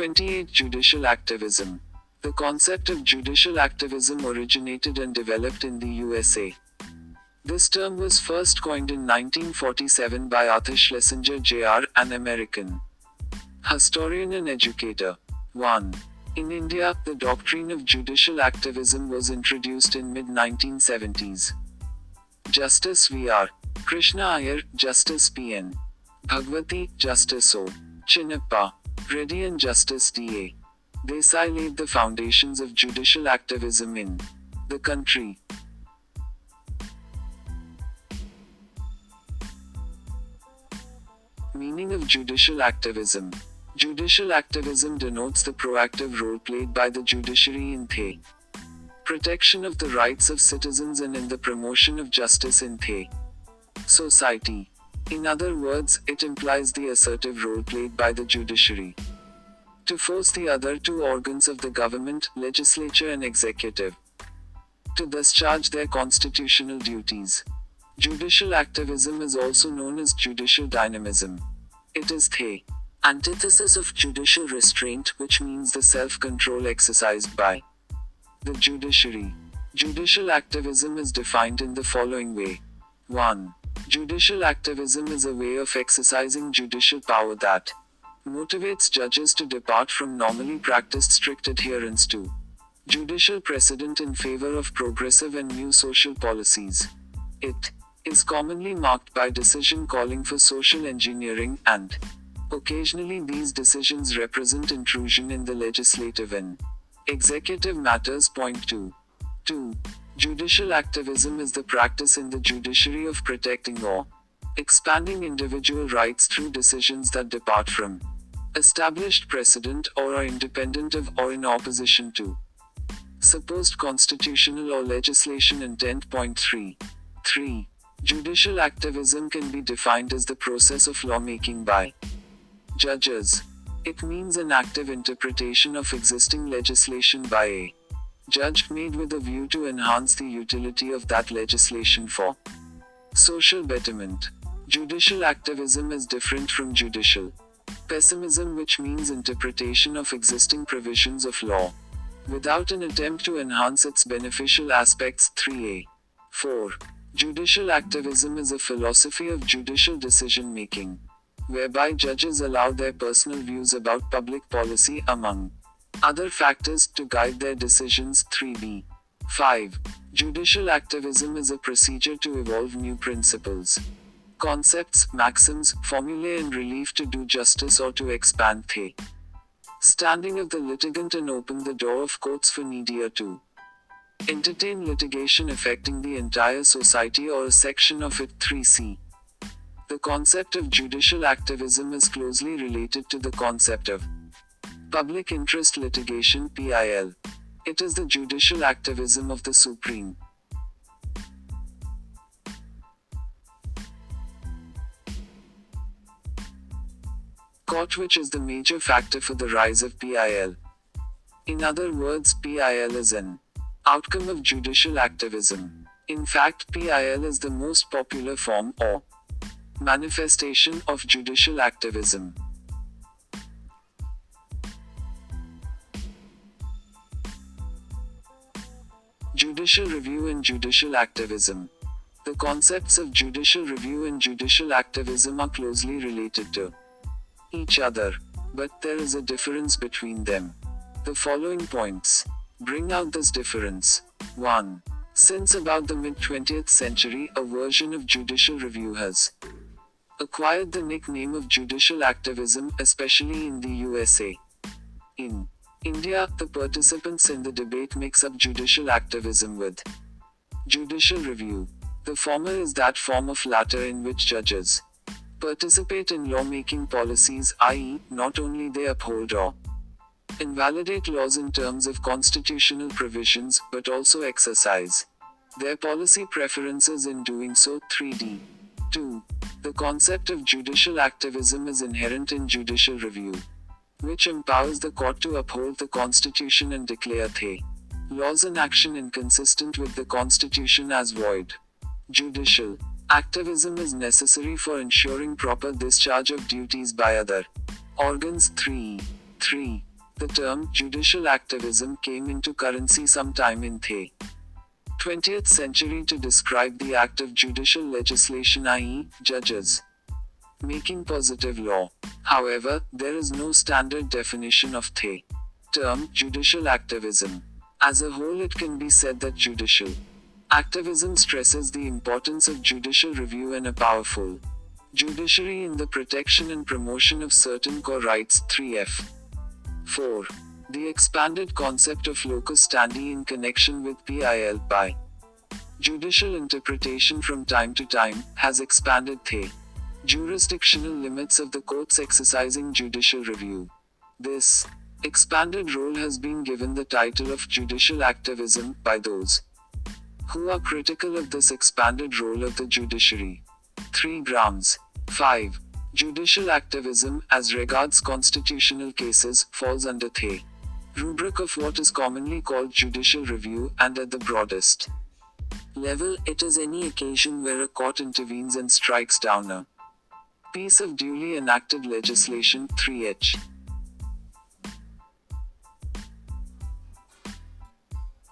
28 Judicial Activism. The concept of judicial activism originated and developed in the USA. This term was first coined in 1947 by Arthur Schlesinger Jr., an American historian and educator. 1. In India, the doctrine of judicial activism was introduced in mid 1970s. Justice V.R. Krishna Iyer, Justice P.N. Bhagwati, Justice O. Chinnappa, Reddy and Justice D.A. Desai laid the foundations of judicial activism in the country. Meaning of judicial activism Judicial activism denotes the proactive role played by the judiciary in the protection of the rights of citizens and in the promotion of justice in the society. In other words, it implies the assertive role played by the judiciary to force the other two organs of the government, legislature and executive, to discharge their constitutional duties. Judicial activism is also known as judicial dynamism. It is the antithesis of judicial restraint, which means the self control exercised by the judiciary. Judicial activism is defined in the following way 1. Judicial activism is a way of exercising judicial power that motivates judges to depart from normally practiced strict adherence to judicial precedent in favor of progressive and new social policies. It is commonly marked by decision calling for social engineering and Occasionally, these decisions represent intrusion in the legislative and executive matters. Point 2. 2. Judicial activism is the practice in the judiciary of protecting or expanding individual rights through decisions that depart from established precedent or are independent of or in opposition to supposed constitutional or legislation intent. Point 3. 3. Judicial activism can be defined as the process of lawmaking by Judges. It means an active interpretation of existing legislation by a judge made with a view to enhance the utility of that legislation for social betterment. Judicial activism is different from judicial pessimism, which means interpretation of existing provisions of law without an attempt to enhance its beneficial aspects. 3a. 4. Judicial activism is a philosophy of judicial decision making whereby judges allow their personal views about public policy, among other factors, to guide their decisions. 3b. 5. Judicial activism is a procedure to evolve new principles, concepts, maxims, formulae, and relief to do justice or to expand the standing of the litigant and open the door of courts for needier to entertain litigation affecting the entire society or a section of it. 3c. The concept of judicial activism is closely related to the concept of public interest litigation PIL. It is the judicial activism of the Supreme Court which is the major factor for the rise of PIL. In other words, PIL is an outcome of judicial activism. In fact, PIL is the most popular form, or manifestation of judicial activism. Judicial review and judicial activism. The concepts of judicial review and judicial activism are closely related to each other, but there is a difference between them. The following points bring out this difference. 1. Since about the mid 20th century, a version of judicial review has acquired the nickname of judicial activism, especially in the USA. In India, the participants in the debate mix up judicial activism with judicial review. The former is that form of latter in which judges participate in lawmaking policies, i.e., not only they uphold or invalidate laws in terms of constitutional provisions, but also exercise their policy preferences in doing so. 3D. 2. The concept of judicial activism is inherent in judicial review, which empowers the court to uphold the Constitution and declare the laws in action inconsistent with the Constitution as void. Judicial activism is necessary for ensuring proper discharge of duties by other organs. 3. 3. The term judicial activism came into currency sometime in the 20th century to describe the act of judicial legislation, i.e., judges making positive law. However, there is no standard definition of the term judicial activism. As a whole, it can be said that judicial activism stresses the importance of judicial review and a powerful judiciary in the protection and promotion of certain core rights. 3f. 4. The expanded concept of locus standi in connection with PIL by judicial interpretation from time to time has expanded the jurisdictional limits of the courts exercising judicial review. This expanded role has been given the title of judicial activism by those who are critical of this expanded role of the judiciary. 3 grounds. 5. Judicial activism, as regards constitutional cases, falls under the rubric of what is commonly called judicial review, and at the broadest level, it is any occasion where a court intervenes and strikes down a piece of duly enacted legislation. 3h.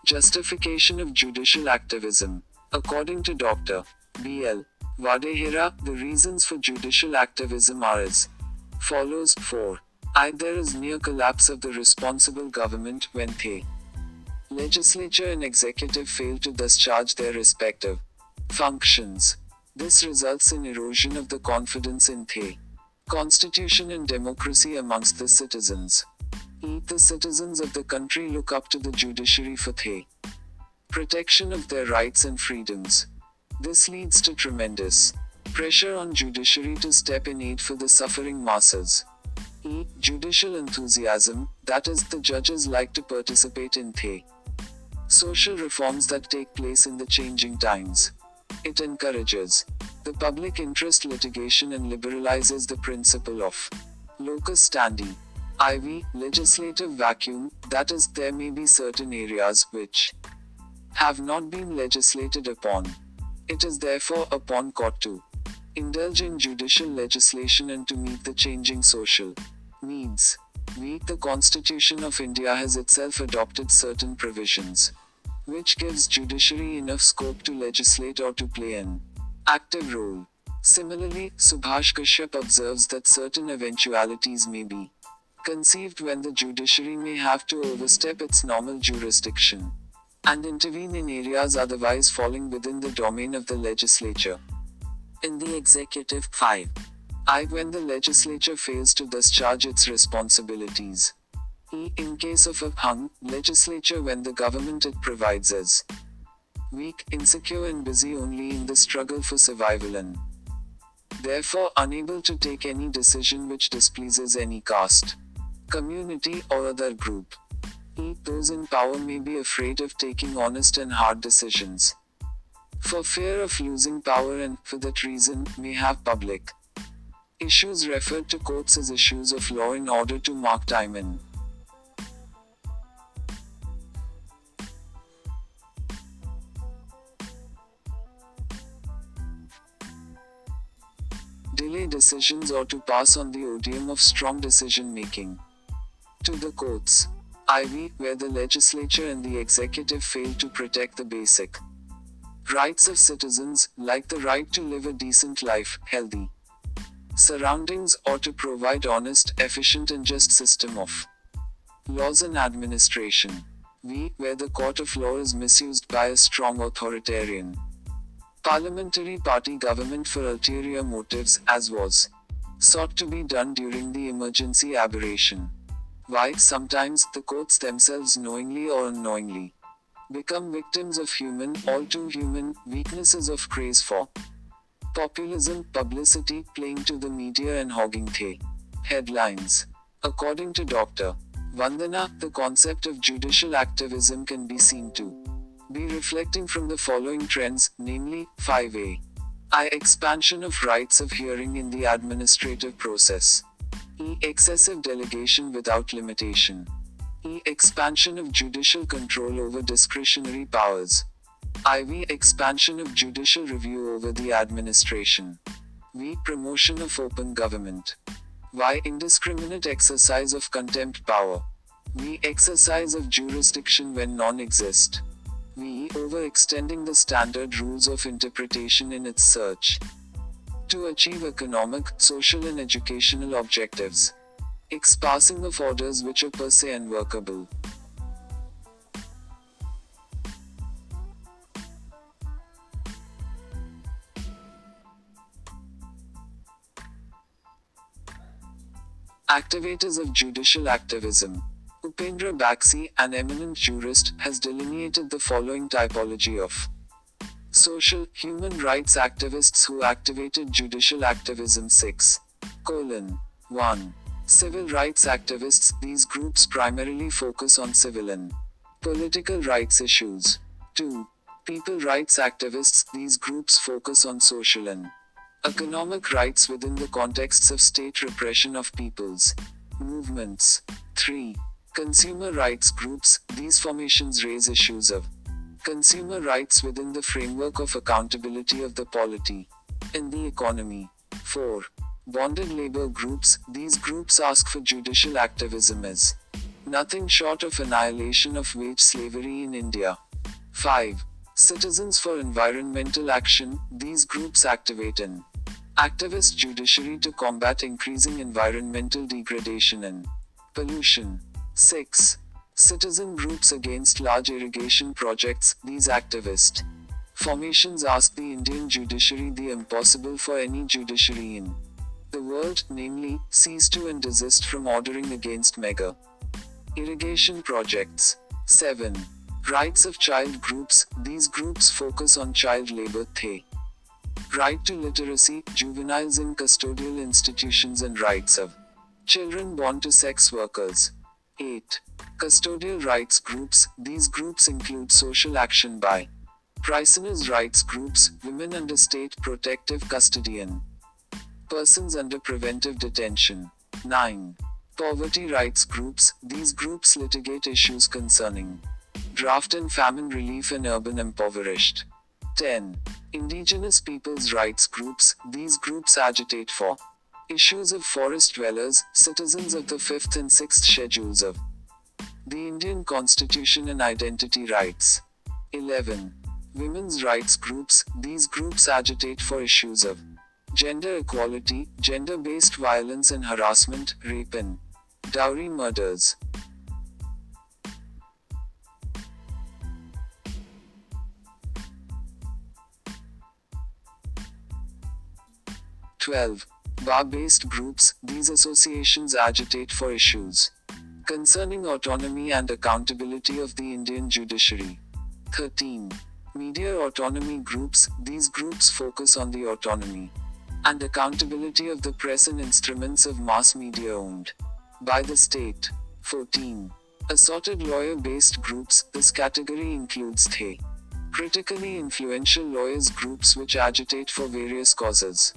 Justification of judicial activism. According to Dr. B.L. Wadehra, the reasons for judicial activism are as follows 4. I. There is near collapse of the responsible government when the legislature and executive fail to discharge their respective functions. This results in erosion of the confidence in the constitution and democracy amongst the citizens. E. The citizens of the country look up to the judiciary for the protection of their rights and freedoms. This leads to tremendous pressure on judiciary to step in aid for the suffering masses. E. Judicial enthusiasm, that is, the judges like to participate in the social reforms that take place in the changing times. It encourages the public interest litigation and liberalizes the principle of locus standi. IV, legislative vacuum, that is, there may be certain areas which have not been legislated upon. It is therefore upon court to indulge in judicial legislation and to meet the changing social needs. We, the Constitution of India has itself adopted certain provisions which gives judiciary enough scope to legislate or to play an active role. Similarly, Subhash Kashyap observes that certain eventualities may be conceived when the judiciary may have to overstep its normal jurisdiction and intervene in areas otherwise falling within the domain of the legislature. In the executive 5. I. When the legislature fails to discharge its responsibilities. In case of a hung legislature, when the government it provides is weak, insecure, and busy only in the struggle for survival and therefore unable to take any decision which displeases any caste, community, or other group. E. Those in power may be afraid of taking honest and hard decisions. For fear of losing power and, for that reason, may have public issues referred to courts as issues of law in order to mark time in. Delay decisions or to pass on the odium of strong decision making. To the courts. IV, where the legislature and the executive fail to protect the basic rights of citizens, like the right to live a decent life, healthy surroundings, or to provide honest, efficient, and just system of laws and administration. V, where the court of law is misused by a strong authoritarian parliamentary party government for ulterior motives, as was sought to be done during the emergency aberration. Why sometimes the courts themselves knowingly or unknowingly become victims of human, all too human, weaknesses of craze for populism, publicity, playing to the media, and hogging the headlines. According to Dr. Vandana, the concept of judicial activism can be seen to be reflecting from the following trends, namely 5a. I. Expansion of rights of hearing in the administrative process. E. Excessive delegation without limitation. E. Expansion of judicial control over discretionary powers. IV. Expansion of judicial review over the administration. V. Promotion of open government. Y. Indiscriminate exercise of contempt power. The exercise of jurisdiction when none exist. V. Overextending the standard rules of interpretation in its search to achieve economic, social, and educational objectives. expassing of orders which are per se unworkable. Activators of judicial activism. Upendra Baxi, an eminent jurist, has delineated the following typology of social, human rights activists who activated judicial activism 6. Colon 1. Civil rights activists, these groups primarily focus on civil and political rights issues. 2. People rights activists, these groups focus on social and economic rights within the contexts of state repression of peoples' movements. 3. Consumer rights groups, these formations raise issues of consumer rights within the framework of accountability of the polity in the economy. 4. Bonded labor groups, these groups ask for judicial activism as nothing short of annihilation of wage slavery in India. 5. Citizens for Environmental Action, these groups activate an activist judiciary to combat increasing environmental degradation and pollution. 6. Citizen groups against large irrigation projects, these activist formations ask the Indian judiciary the impossible for any judiciary in the world, namely, cease to and desist from ordering against mega irrigation projects. 7. Rights of child groups, these groups focus on child labor. They right to literacy, juveniles in custodial institutions, and rights of children born to sex workers. 8. Custodial rights groups These groups include social action by prisoners' rights groups, women under state protective custodian, persons under preventive detention. 9. Poverty rights groups These groups litigate issues concerning drought and famine relief in urban impoverished. 10. Indigenous peoples' rights groups These groups agitate for Issues of forest dwellers, citizens of the 5th and 6th schedules of the Indian Constitution and identity rights. 11. Women's rights groups, these groups agitate for issues of gender equality, gender based violence and harassment, rape and dowry murders. Twelve. Bar-based groups, these associations agitate for issues concerning autonomy and accountability of the Indian judiciary. 13. Media autonomy groups, these groups focus on the autonomy and accountability of the press and instruments of mass media owned by the state. 14. Assorted lawyer based groups, this category includes the critically influential lawyers groups which agitate for various causes.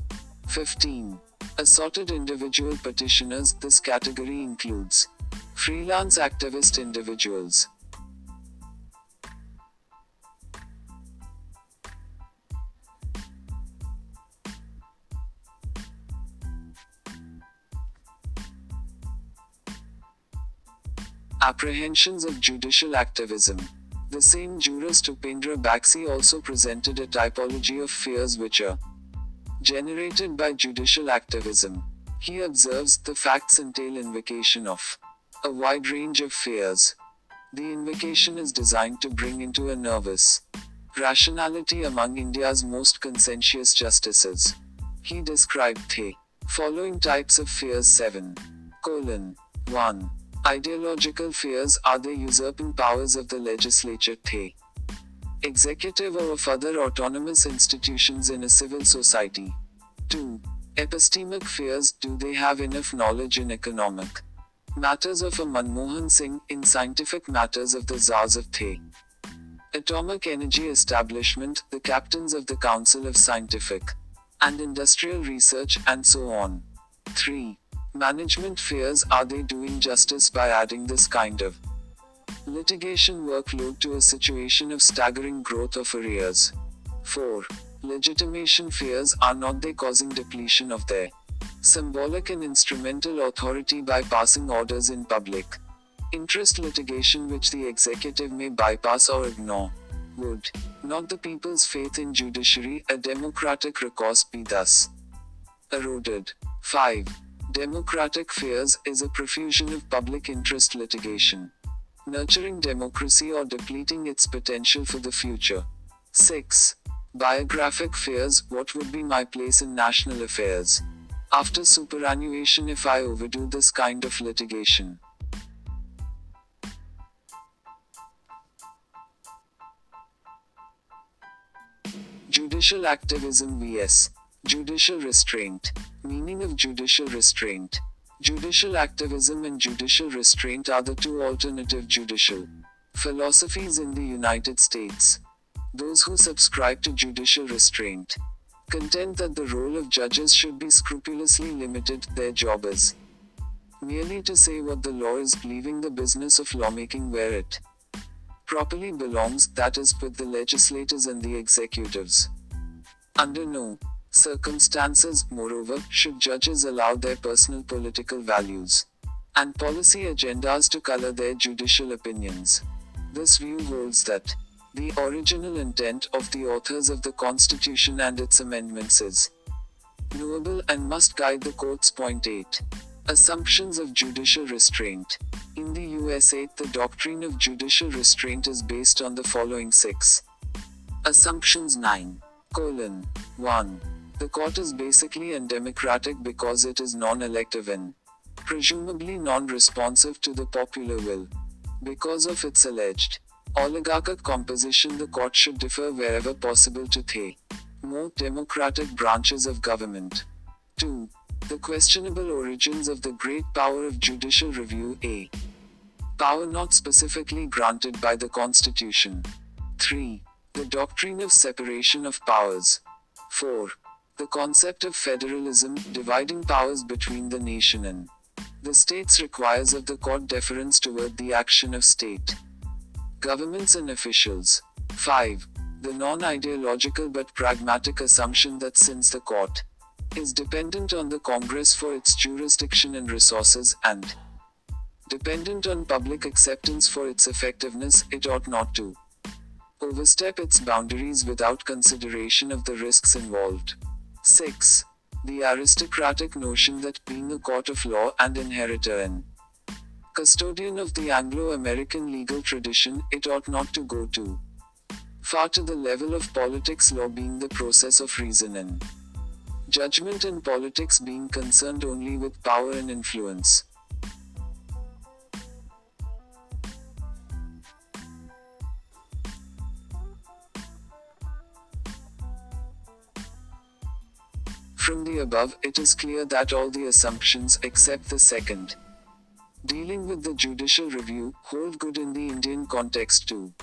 15. Assorted individual petitioners, this category includes freelance activist individuals. Apprehensions of judicial activism. The same jurist Upendra Baxi also presented a typology of fears which are generated by judicial activism. He observes the facts entail invocation of a wide range of fears. The invocation is designed to bring into a nervous rationality among India's most conscientious justices. He described the following types of fears 7. Colon 1. Ideological fears are the usurping powers of the legislature, the executive or of other autonomous institutions in a civil society. 2. Epistemic fears do they have enough knowledge in economic matters of a Manmohan Singh, in scientific matters of the Tsars of the Atomic Energy Establishment, the captains of the Council of Scientific and Industrial Research, and so on. 3. Management fears are they doing justice by adding this kind of litigation workload to a situation of staggering growth of arrears. 4. Legitimation fears are not they causing depletion of their symbolic and instrumental authority by passing orders in public Interest litigation which the executive may bypass or ignore. Would not the people's faith in judiciary, a democratic recourse, be thus eroded? 5. Democratic fears is a profusion of public interest litigation. Nurturing democracy or depleting its potential for the future. 6. Biographic fears What would be my place in national affairs? After superannuation, if I overdo this kind of litigation. Judicial activism vs. Judicial restraint. Meaning of judicial restraint. Judicial activism and judicial restraint are the two alternative judicial philosophies in the United States. Those who subscribe to judicial restraint contend that the role of judges should be scrupulously limited, their job is merely to say what the law is, leaving the business of lawmaking where it properly belongs, that is, with the legislators and the executives. Under no circumstances, moreover, should judges allow their personal political values and policy agendas to color their judicial opinions. This view holds that the original intent of the authors of the Constitution and its amendments is knowable and must guide the court's point 8. Assumptions of judicial restraint. In the USA, the doctrine of judicial restraint is based on the following six assumptions 9. Colon 1. The court is basically undemocratic because it is non elective and presumably non responsive to the popular will. Because of its alleged oligarchic composition, the court should defer wherever possible to the more democratic branches of government. 2. The questionable origins of the great power of judicial review A. Power not specifically granted by the Constitution. 3. The doctrine of separation of powers. 4. The concept of federalism, dividing powers between the nation and the states requires of the court deference toward the action of state governments and officials. 5. The non ideological but pragmatic assumption that since the court is dependent on the Congress for its jurisdiction and resources, and dependent on public acceptance for its effectiveness, it ought not to overstep its boundaries without consideration of the risks involved. 6. The aristocratic notion that being a court of law and inheritor and custodian of the Anglo American legal tradition, it ought not to go too far to the level of politics, law being the process of reason and judgment, and politics being concerned only with power and influence. Above, it is clear that all the assumptions, except the second, dealing with the judicial review, hold good in the Indian context too.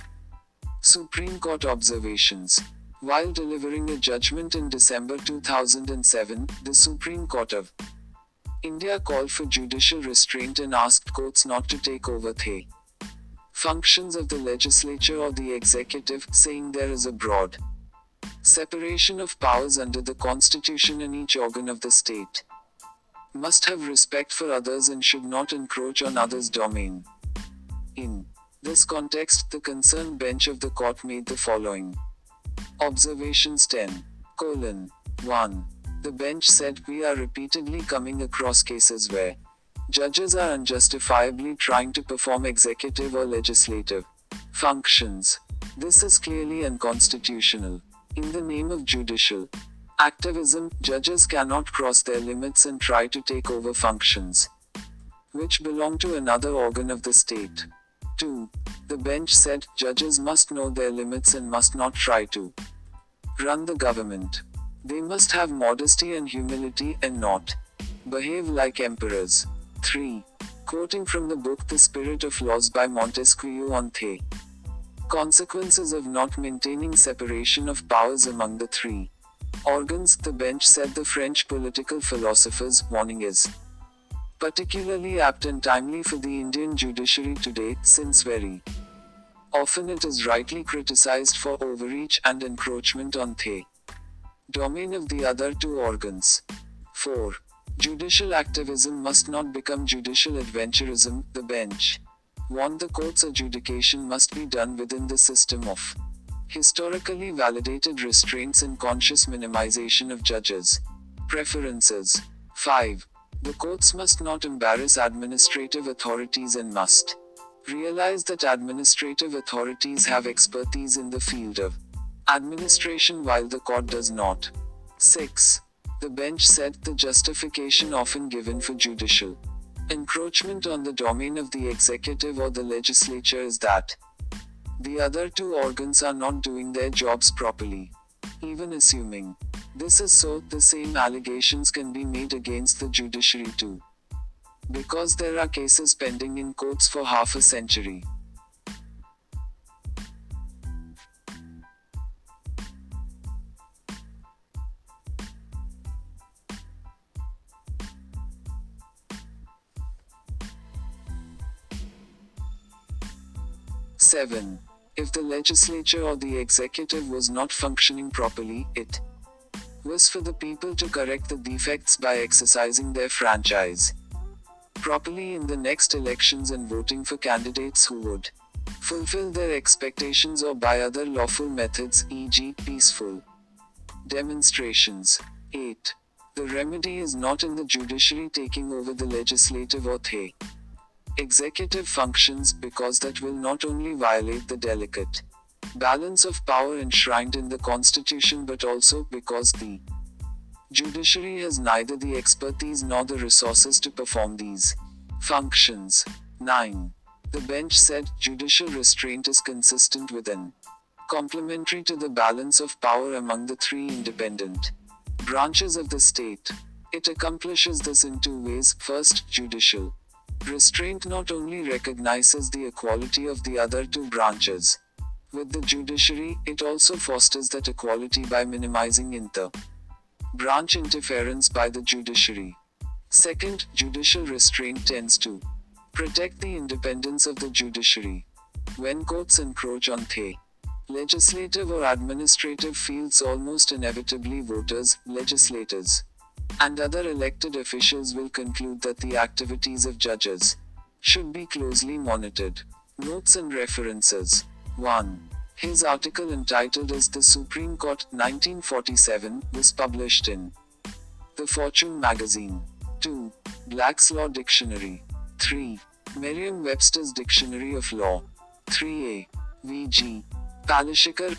Supreme Court Observations While delivering a judgment in December 2007, the Supreme Court of India called for judicial restraint and asked courts not to take over the functions of the legislature or the executive, saying there is a broad separation of powers under the constitution and each organ of the state must have respect for others and should not encroach on others' domain. In this context, the concerned bench of the court made the following observations 10 colon 1. The bench said we are repeatedly coming across cases where judges are unjustifiably trying to perform executive or legislative functions. This is clearly unconstitutional. In the name of judicial activism, judges cannot cross their limits and try to take over functions which belong to another organ of the state. 2. The bench said judges must know their limits and must not try to run the government. They must have modesty and humility and not behave like emperors. 3. Quoting from the book The Spirit of Laws by Montesquieu on the consequences of not maintaining separation of powers among the three organs, the bench said the French political philosopher's warning is particularly apt and timely for the Indian judiciary today, since very often it is rightly criticized for overreach and encroachment on the domain of the other two organs. 4. Judicial activism must not become judicial adventurism, the bench warned the court's adjudication must be done within the system of historically validated restraints and conscious minimization of judges' preferences. 5. The courts must not embarrass administrative authorities and must realize that administrative authorities have expertise in the field of administration while the court does not. 6. The bench said the justification often given for judicial encroachment on the domain of the executive or the legislature is that the other two organs are not doing their jobs properly. Even assuming this is so, the same allegations can be made against the judiciary too. Because there are cases pending in courts for half a century. Seven. If the legislature or the executive was not functioning properly, it was for the people to correct the defects by exercising their franchise properly in the next elections and voting for candidates who would fulfill their expectations or by other lawful methods, e.g., peaceful demonstrations. 8. The remedy is not in the judiciary taking over the legislative or the executive functions because that will not only violate the delicate balance of power enshrined in the Constitution but also because the judiciary has neither the expertise nor the resources to perform these functions. 9. The bench said judicial restraint is consistent with and complementary to the balance of power among the three independent branches of the state. It accomplishes this in two ways. First, judicial restraint not only recognizes the equality of the other two branches with the judiciary, it also fosters that equality by minimizing inter branch interference by the judiciary. Second, judicial restraint tends to protect the independence of the judiciary. When courts encroach on the legislative or administrative fields, almost inevitably voters, legislators, and other elected officials will conclude that the activities of judges should be closely monitored. Notes and references 1. His article entitled Is the Supreme Court 1947 was published in The Fortune magazine. 2. Black's Law Dictionary. 3. Merriam Webster's Dictionary of Law. 3a. V.G. Palishikar,